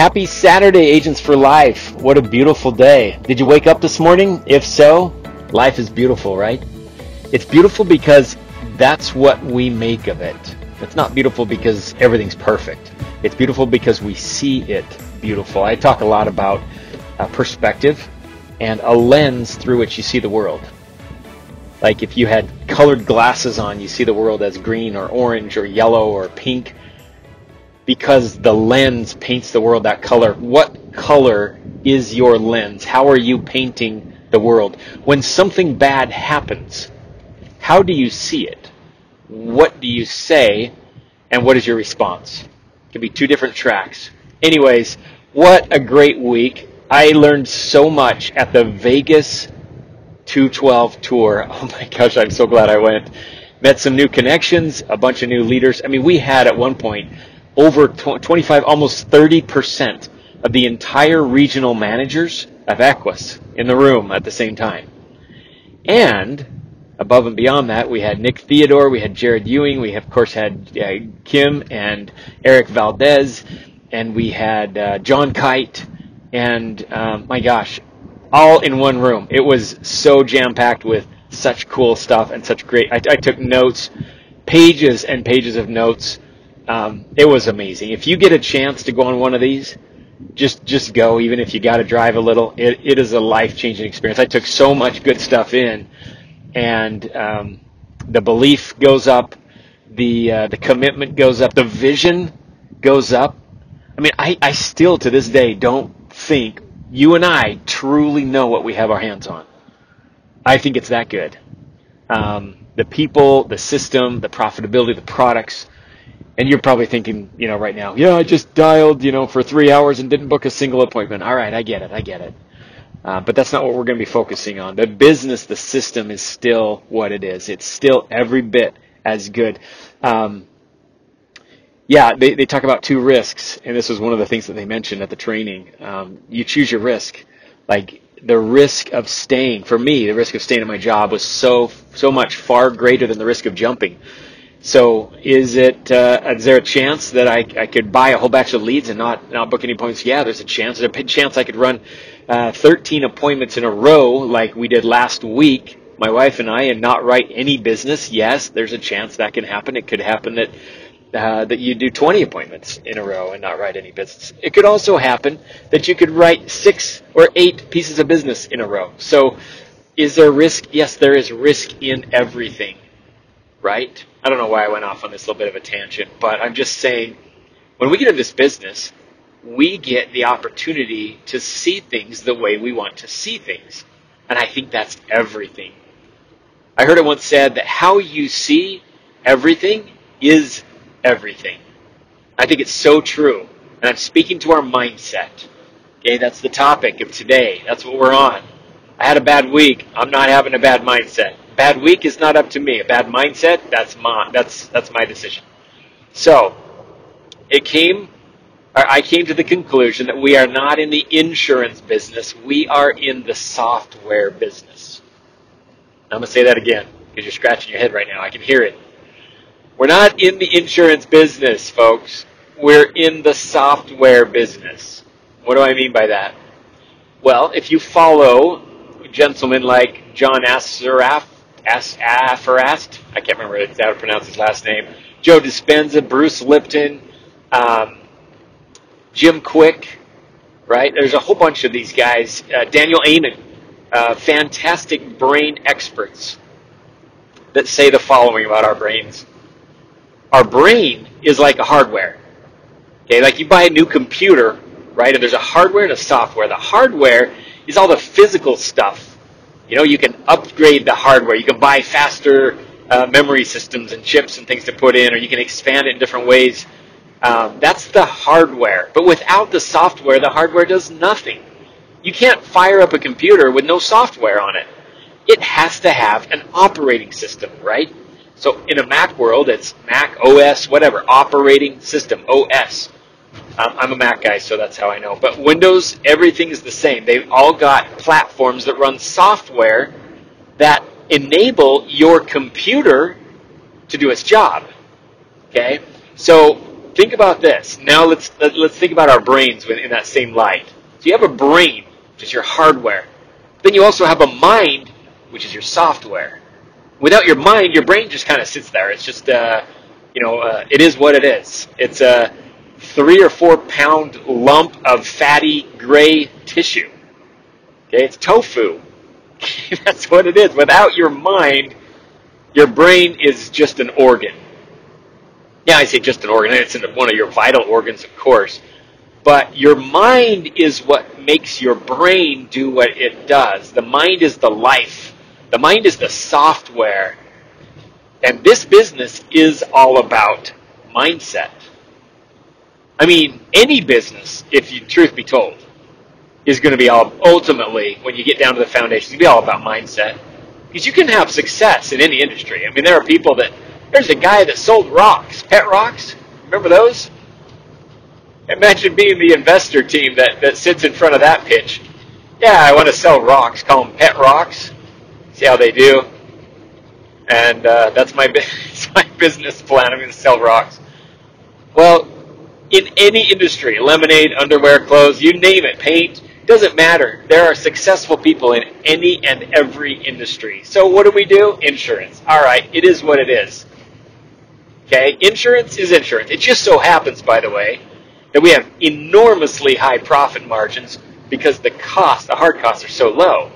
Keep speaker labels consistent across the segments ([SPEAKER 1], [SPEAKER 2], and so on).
[SPEAKER 1] happy Saturday, Agents for Life. What a beautiful day. Did you wake up this morning? If so, life is beautiful, right? It's beautiful because that's what we make of it. It's not beautiful because everything's perfect. It's beautiful because we see it beautiful. I talk a lot about uh, perspective and a lens through which you see the world. Like if you had colored glasses on, you see the world as green or orange or yellow or pink because the lens paints the world that color. What color is your lens? How are you painting the world? When something bad happens, how do you see it? What do you say? And what is your response? It could be two different tracks. Anyways, what a great week. I learned so much at the Vegas 212 tour. Oh my gosh, I'm so glad I went. Met some new connections, a bunch of new leaders. I mean, we had at one point over 25, almost 30% of the entire regional managers of Equis in the room at the same time. And above and beyond that, we had Nick Theodore, we had Jared Ewing, we of course had uh, Kim and Eric Valdez, and we had uh, John Kite, and um, my gosh, all in one room. It was so jam packed with such cool stuff and such great. I, I took notes, pages and pages of notes. Um, it was amazing. If you get a chance to go on one of these, just just go. Even if you got to drive a little, it, it is a life changing experience. I took so much good stuff in, and um, the belief goes up, the uh, the commitment goes up, the vision goes up. I mean, I, I still to this day don't think you and I truly know what we have our hands on. I think it's that good. Um, the people, the system, the profitability, the products. And you're probably thinking, you know, right now, yeah, I just dialed, you know, for three hours and didn't book a single appointment. All right, I get it, I get it. Uh, but that's not what we're going to be focusing on. The business, the system is still what it is. It's still every bit as good. Um, yeah, they, they talk about two risks, and this was one of the things that they mentioned at the training. Um, you choose your risk. Like the risk of staying, for me, the risk of staying at my job was so so much far greater than the risk of jumping. So, is it uh, is there a chance that I, I could buy a whole batch of leads and not not book any appointments? Yeah, there's a chance. There's a chance I could run uh, 13 appointments in a row like we did last week my wife and I and not write any business, yes, there's a chance that can happen. It could happen that uh, that you do 20 appointments in a row and not write any business. It could also happen that you could write six or eight pieces of business in a row. So, is there risk? Yes, there is risk in everything, right? I don't know why I went off on this little bit of a tangent, but I'm just saying when we get into this business, we get the opportunity to see things the way we want to see things. And I think that's everything. I heard it once said that how you see everything is everything. I think it's so true. And I'm speaking to our mindset. Okay, that's the topic of today. That's what we're on. I had a bad week. I'm not having a bad mindset. Bad week is not up to me. A bad mindset, that's my that's that's my decision. So, it came I came to the conclusion that we are not in the insurance business. We are in the software business. I'm going to say that again because you're scratching your head right now. I can hear it. We're not in the insurance business, folks. We're in the software business. What do I mean by that? Well, if you follow gentlemen like John Assaraf, Afarast, I can't remember how to pronounce his last name, Joe Dispenza, Bruce Lipton, um, Jim Kwik. right? There's a whole bunch of these guys. Uh, Daniel Amen, uh, fantastic brain experts that say the following about our brains our brain is like a hardware. Okay, like you buy a new computer, right? And there's a hardware and a software. The hardware is all the physical stuff. You know, you can upgrade the hardware. You can buy faster uh, memory systems and chips and things to put in, or you can expand it in different ways. Um, that's the hardware. But without the software, the hardware does nothing. You can't fire up a computer with no software on it. It has to have an operating system, right? So in a Mac world, it's Mac OS, whatever, operating system, OS. Um, I'm a Mac guy, so that's how I know. But Windows, everything is the same. They've all got platforms that run software that enable your computer to do its job. Okay? So think about this. Now let's let's think about our brains in that same light. So you have a brain, which is your hardware. Then you also have a mind, which is your software. Without your mind, your brain just kind of sits there. It's just, uh, you know, uh, it is what it is. It's a three or four pound lump of fatty gray tissue. Okay, it's tofu. That's what it is. Without your mind, your brain is just an organ. Yeah, I say just an organ. It's one of your vital organs, of course. But your mind is what makes your brain do what it does. The mind is the life. The mind is the software. And this business is all about mindset. I mean, any business, if you truth be told, is going to be all ultimately when you get down to the foundation, it's going to be all about mindset. Because you can have success in any industry. I mean, there are people that there's a guy that sold rocks, pet rocks. Remember those? Imagine being the investor team that, that sits in front of that pitch. Yeah, I want to sell rocks. Call them pet rocks. See how they do. And uh, that's my my business plan. I'm going to sell rocks. Well, in any industry, lemonade, underwear, clothes, you name it, paint, doesn't matter. There are successful people in any and every industry. So what do we do? Insurance. All right, it is what it is. Okay, insurance is insurance. It just so happens, by the way, that we have enormously high profit margins because the cost, the hard costs, are so low.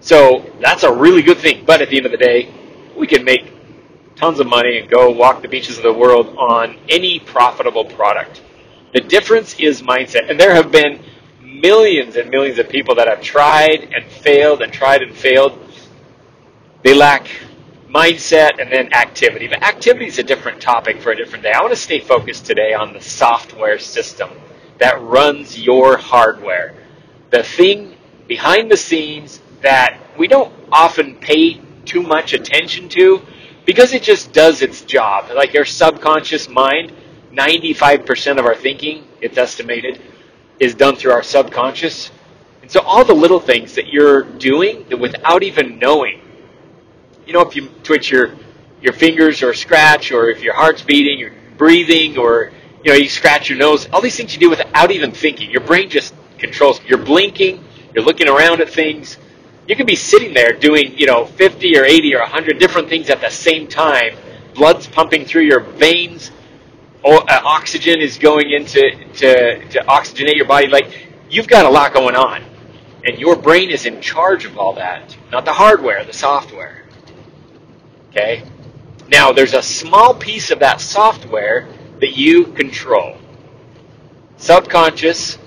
[SPEAKER 1] So that's a really good thing. But at the end of the day, we can make tons of money and go walk the beaches of the world on any profitable product. The difference is mindset. And there have been millions and millions of people that have tried and failed and tried and failed. They lack mindset and then activity. But activity is a different topic for a different day. I want to stay focused today on the software system that runs your hardware. The thing behind the scenes that we don't often pay too much attention to because it just does its job. Like your subconscious mind, 95% of our thinking, it's estimated, is done through our subconscious. And so all the little things that you're doing that without even knowing you know, if you twitch your your fingers or scratch, or if your heart's beating, you're breathing, or you know, you scratch your nose. All these things you do without even thinking. Your brain just controls. You're blinking. You're looking around at things. You can be sitting there doing, you know, 50 or 80 or 100 different things at the same time. Blood's pumping through your veins. O- uh, oxygen is going into to, to oxygenate your body. Like you've got a lot going on, and your brain is in charge of all that, not the hardware, the software. Okay? Now, there's a small piece of that software that you control. Subconscious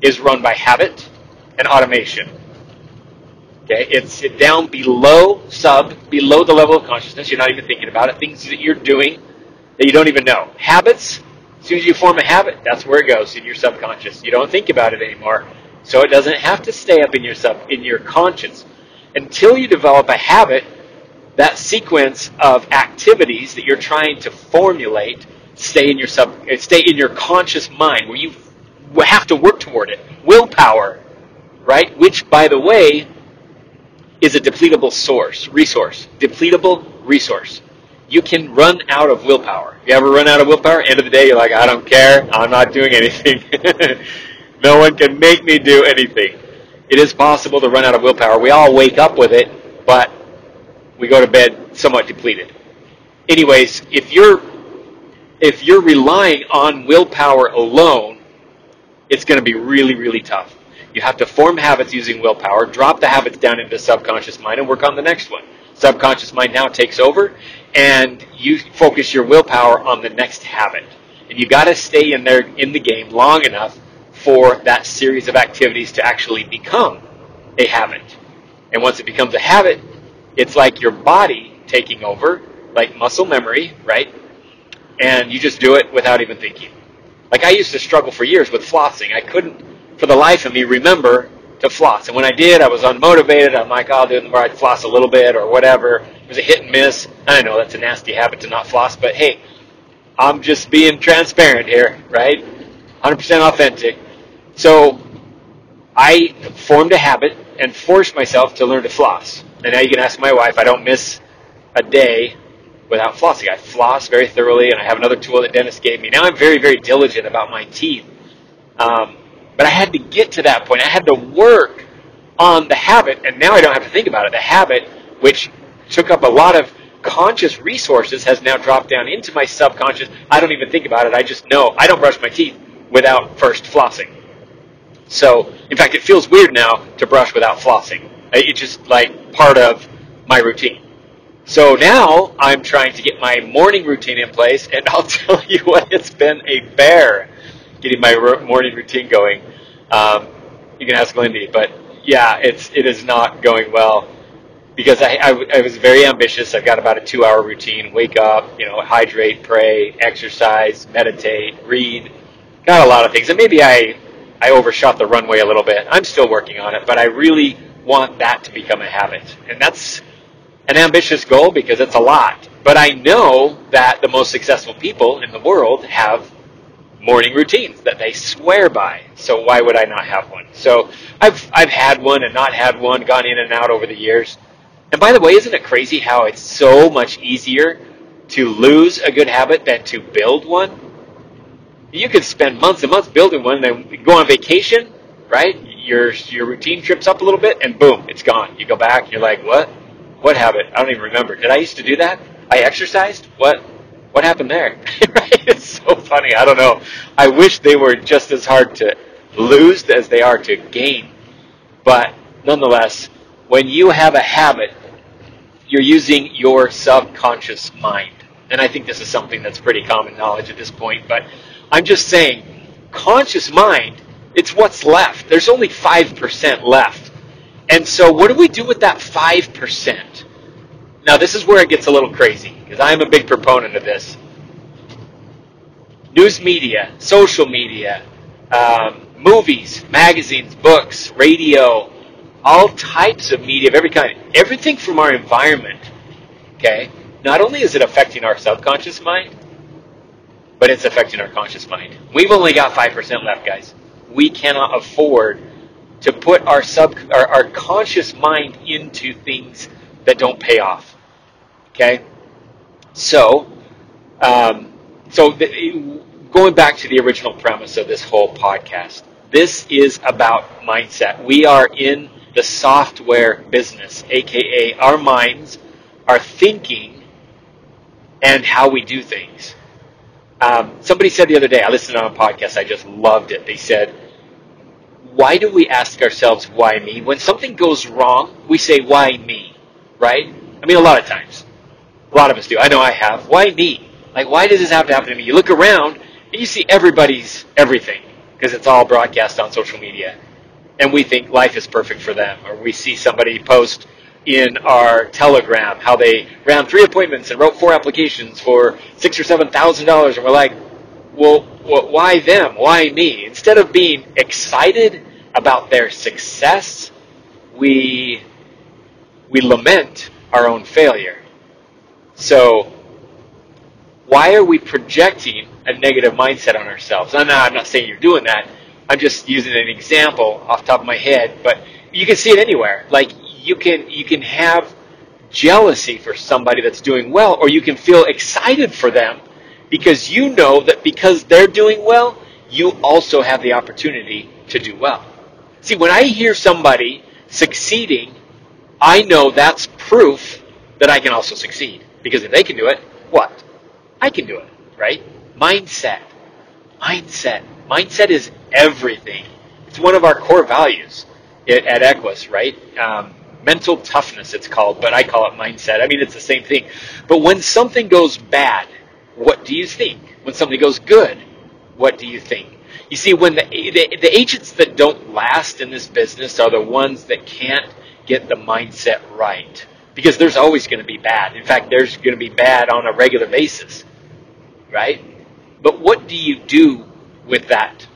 [SPEAKER 1] is run by habit and automation. Okay, it's down below sub, below the level of consciousness. You're not even thinking about it. Things that you're doing that you don't even know. Habits, as soon as you form a habit, that's where it goes in your subconscious. You don't think about it anymore. So it doesn't have to stay up in your sub in your conscience. Until you develop a habit that sequence of activities that you're trying to formulate stay in your sub stay in your conscious mind where you have to work toward it willpower right which by the way is a depletable source resource depletable resource. You can run out of willpower. You ever run out of willpower? End of the day you're like i don't care. I'm not doing anything. No one can make me do anything. It is possible to run out of willpower. We all wake up with it but we go to bed somewhat depleted. Anyways, if you're if you're relying on willpower alone, it's going to be really, really tough. You have to form habits using willpower, drop the habits down into subconscious mind, and work on the next one. Subconscious mind now takes over, and you focus your willpower on the next habit. And you got to stay in there in the game long enough for that series of activities to actually become a habit. And once it becomes a habit, it's like your body taking over, like muscle memory, right? And you just do it without even thinking. Like I used to struggle for years with flossing. I couldn't, for the life of me, remember to floss. And when I did, I was unmotivated. I'm like, I'll do it more. I'd floss a little bit or whatever. It was a hit and miss. I know that's a nasty habit to not floss, but hey, I'm just being transparent here, right? 100% authentic. So I formed a habit and forced myself to learn to floss. And now you can ask my wife. I don't miss a day without flossing. I floss very thoroughly, and I have another tool that Dennis gave me. Now I'm very, very diligent about my teeth. Um, but I had to get to that point. I had to work on the habit, and now I don't have to think about it. The habit, which took up a lot of conscious resources, has now dropped down into my subconscious. I don't even think about it. I just know I don't brush my teeth without first flossing. So, in fact, it feels weird now to brush without flossing. Uh, it's just like part of my routine. So now I'm trying to get my morning routine in place, and I'll tell you what, it's been a bear getting my morning routine going. Um, you can ask Lindy, but yeah, it's it is not going well because I, I, I was very ambitious. I've got about a two hour routine: wake up, you know, hydrate, pray, exercise, meditate, read. Got a lot of things, and maybe I I overshot the runway a little bit. I'm still working on it, but I really want that to become a habit, and that's an ambitious goal because it's a lot. But I know that the most successful people in the world have morning routines that they swear by. So why would I not have one? So I've I've had one and not had one, gone in and out over the years. And by the way, isn't it crazy how it's so much easier to lose a good habit than to build one? You could spend months and months building one, then go on vacation, right? Your your routine trips up a little bit, and boom, it's gone. You go back, you're like, what? What habit? I don't even remember. Did I used to do that? I exercised? What? What happened there? right? It's so funny. I don't know. I wish they were just as hard to lose as they are to gain. But nonetheless, when you have a habit, you're using your subconscious mind. And I think this is something that's pretty common knowledge at this point. But I'm just saying, conscious mind, it's what's left. There's only 5% left. And so, what do we do with that 5%? Now, this is where it gets a little crazy because I am a big proponent of this. News media, social media, um, movies, magazines, books, radio, all types of media of every kind, everything from our environment, okay, not only is it affecting our subconscious mind, but it's affecting our conscious mind. We've only got 5% left, guys. We cannot afford to put our sub our, our conscious mind into things that don't pay off. Okay, so um, so the, going back to the original premise of this whole podcast, this is about mindset. We are in the software business, aka our minds are thinking and how we do things. Um, somebody said the other day, I listened on a podcast, I just loved it. They said, Why do we ask ourselves, why me? When something goes wrong, we say, Why me? Right? I mean, a lot of times. A lot of us do. I know I have. Why me? Like, why does this have to happen to me? You look around and you see everybody's everything because it's all broadcast on social media. And we think life is perfect for them. Or we see somebody post in our telegram how they ran three appointments and wrote four applications for six or seven thousand dollars. And we're like, well, why them? Why me? Instead of being excited about their success, we, we lament our own failure. So, why are we projecting a negative mindset on ourselves? I'm not, I'm not saying you're doing that. I'm just using an example off top of my head, but you can see it anywhere. Like you can you can have jealousy for somebody that's doing well, or you can feel excited for them because you know that because they're doing well, you also have the opportunity to do well. See, when I hear somebody succeeding, I know that's proof that I can also succeed. Because if they can do it, what? I can do it, right? Mindset. Mindset. Mindset is everything. It's one of our core values at Equis, right? Um, mental toughness, it's called, but I call it mindset. I mean, it's the same thing. But when something goes bad, what do you think? When something goes good, what do you think? You see, when the, the, the agents that don't last in this business are the ones that can't get the mindset right because there's always going to be bad. In fact, there's going to be bad on a regular basis, right? But what do you do with that?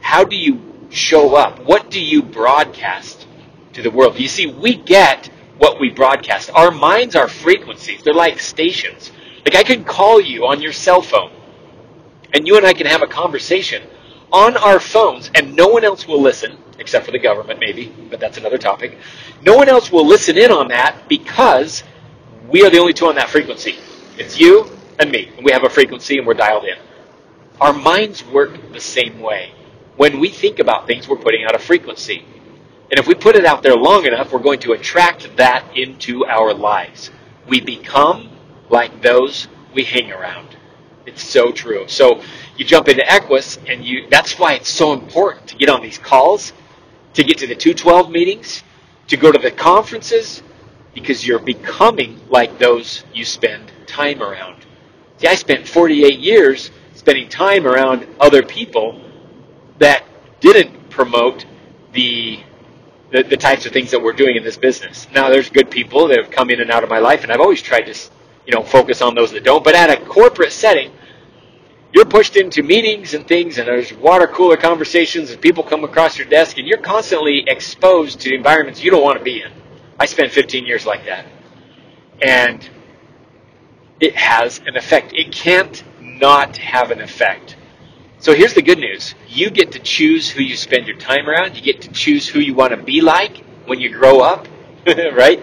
[SPEAKER 1] How do you show up? What do you broadcast to the world? You see, we get what we broadcast. Our minds are frequencies. They're like stations. Like I can call you on your cell phone and you and I can have a conversation on our phones and no one else will listen except for the government maybe, but that's another topic. No one else will listen in on that because we are the only two on that frequency. It's you and me. And we have a frequency and we're dialed in. Our minds work the same way. When we think about things, we're putting out a frequency. And if we put it out there long enough, we're going to attract that into our lives. We become like those we hang around. It's so true. So you jump into Equis, and you that's why it's so important to get on these calls, to get to the 212 meetings, to go to the conferences, because you're becoming like those you spend time around. See, I spent 48 years spending time around other people that didn't promote the, the, the types of things that we're doing in this business. Now, there's good people that have come in and out of my life, and I've always tried to, you know, focus on those that don't. But at a corporate setting, you're pushed into meetings and things, and there's water cooler conversations, and people come across your desk, and you're constantly exposed to environments you don't want to be in. I spent 15 years like that. And it has an effect. It can't not have an effect. So here's the good news. You get to choose who you spend your time around. You get to choose who you want to be like when you grow up, right?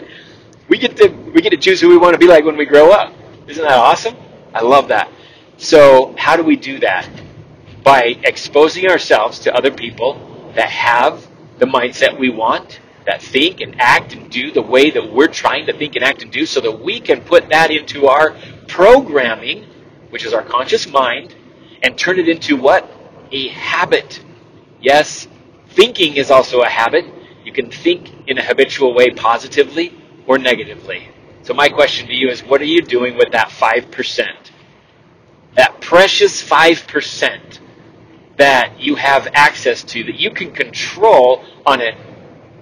[SPEAKER 1] We get to we get to choose who we want to be like when we grow up. Isn't that awesome? I love that. So, how do we do that? By exposing ourselves to other people that have the mindset we want that think and act and do the way that we're trying to think and act and do so that we can put that into our programming, which is our conscious mind, and turn it into what? A habit. Yes, thinking is also a habit. You can think in a habitual way positively or negatively. So my question to you is what are you doing with that 5%? That precious 5% that you have access to that you can control on it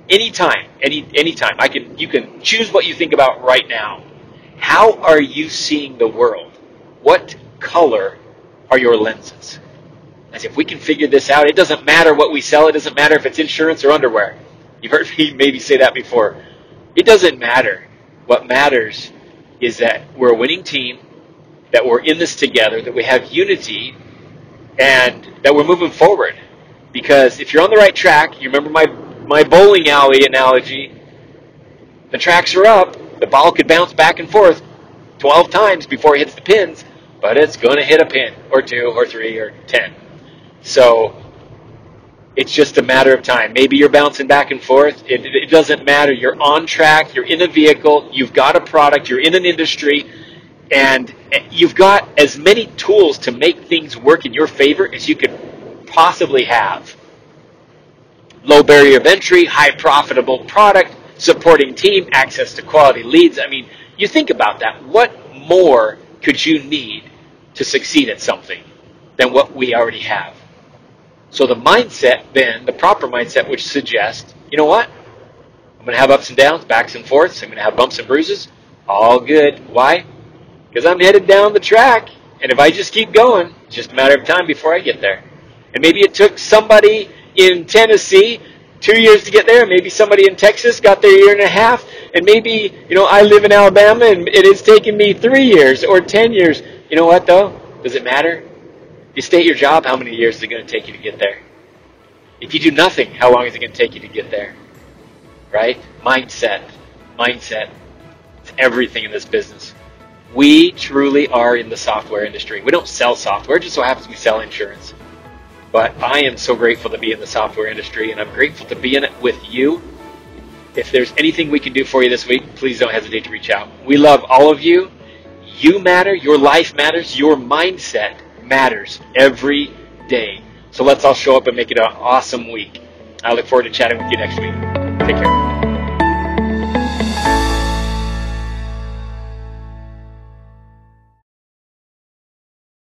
[SPEAKER 1] anytime, any anytime. I can you can choose what you think about right now. How are you seeing the world? What color are your lenses? As if we can figure this out, it doesn't matter what we sell, it doesn't matter if it's insurance or underwear. You've heard me maybe say that before. It doesn't matter. What matters is that we're a winning team, that we're in this together, that we have unity, and that we're moving forward. Because if you're on the right track, you remember my my bowling alley analogy, the tracks are up. The ball could bounce back and forth 12 times before it hits the pins, but it's going to hit a pin or two or three or 10. So it's just a matter of time. Maybe you're bouncing back and forth. It, it doesn't matter. You're on track. You're in a vehicle. You've got a product. You're in an industry. And you've got as many tools to make things work in your favor as you could possibly have low barrier of entry, high profitable product, supporting team, access to quality leads. I mean, you think about that. What more could you need to succeed at something than what we already have? So the mindset then, the proper mindset, which suggests, you know what? I'm going to have ups and downs, backs and forths. I'm going to have bumps and bruises. All good. Why? Because I'm headed down the track. And if I just keep going, it's just a matter of time before I get there. And maybe it took somebody in Tennessee two years to get there. Maybe somebody in Texas got there a year and a half. And maybe, you know, I live in Alabama and it has taken me three years or ten years. You know what, though? Does it matter? You stay at your job, how many years is it going to take you to get there? If you do nothing, how long is it going to take you to get there? Right? Mindset. Mindset. It's everything in this business. We truly are in the software industry. We don't sell software, it just so happens we sell insurance. But I am so grateful to be in the software industry, and I'm grateful to be in it with you. If there's anything we can do for you this week, please don't hesitate to reach out. We love all of you. You matter. Your life matters. Your mindset matters every day. So let's all show up and make it an awesome week. I look forward to chatting with you next week.